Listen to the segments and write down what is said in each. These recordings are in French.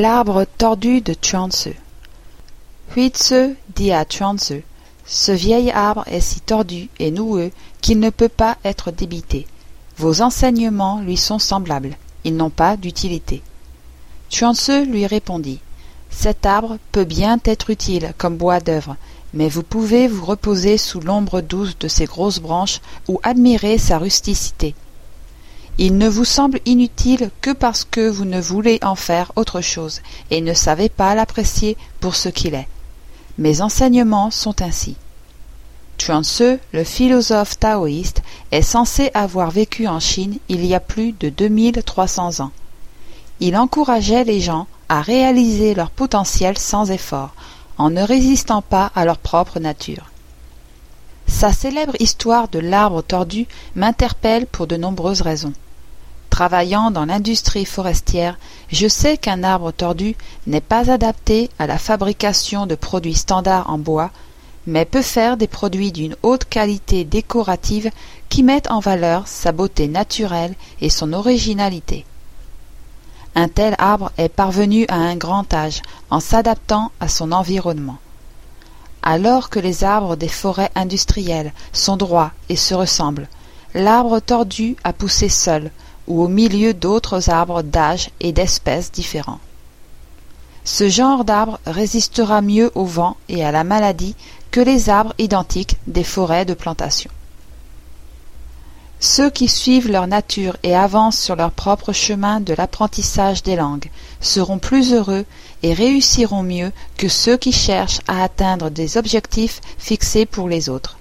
L'arbre tordu de Chuang-Tzu Hui-Tzu dit à Chuang-Tzu Ce vieil arbre est si tordu et noueux qu'il ne peut pas être débité. Vos enseignements lui sont semblables, ils n'ont pas d'utilité. Chuang-Tzu lui répondit Cet arbre peut bien être utile comme bois d'œuvre, mais vous pouvez vous reposer sous l'ombre douce de ses grosses branches ou admirer sa rusticité. Il ne vous semble inutile que parce que vous ne voulez en faire autre chose et ne savez pas l'apprécier pour ce qu'il est. Mes enseignements sont ainsi. Chuang-Tzu, le philosophe taoïste, est censé avoir vécu en Chine il y a plus de 2300 ans. Il encourageait les gens à réaliser leur potentiel sans effort, en ne résistant pas à leur propre nature. Sa célèbre histoire de l'arbre tordu m'interpelle pour de nombreuses raisons. Travaillant dans l'industrie forestière, je sais qu'un arbre tordu n'est pas adapté à la fabrication de produits standards en bois, mais peut faire des produits d'une haute qualité décorative qui mettent en valeur sa beauté naturelle et son originalité. Un tel arbre est parvenu à un grand âge en s'adaptant à son environnement. Alors que les arbres des forêts industrielles sont droits et se ressemblent, l'arbre tordu a poussé seul, ou au milieu d'autres arbres d'âge et d'espèces différents. Ce genre d'arbre résistera mieux au vent et à la maladie que les arbres identiques des forêts de plantation. Ceux qui suivent leur nature et avancent sur leur propre chemin de l'apprentissage des langues seront plus heureux et réussiront mieux que ceux qui cherchent à atteindre des objectifs fixés pour les autres.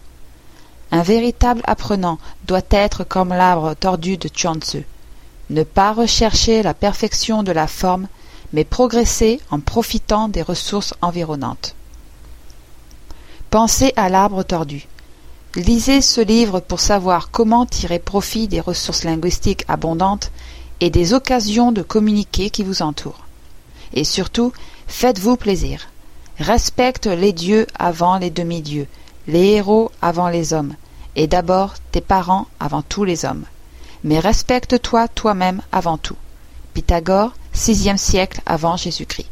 Un véritable apprenant doit être comme l'arbre tordu de Chuang-Tzu ne pas rechercher la perfection de la forme, mais progresser en profitant des ressources environnantes. Pensez à l'arbre tordu. Lisez ce livre pour savoir comment tirer profit des ressources linguistiques abondantes et des occasions de communiquer qui vous entourent. Et surtout, faites-vous plaisir. Respecte les dieux avant les demi-dieux, les héros avant les hommes, et d'abord tes parents avant tous les hommes mais respecte-toi toi-même avant tout. Pythagore, sixième siècle avant Jésus-Christ.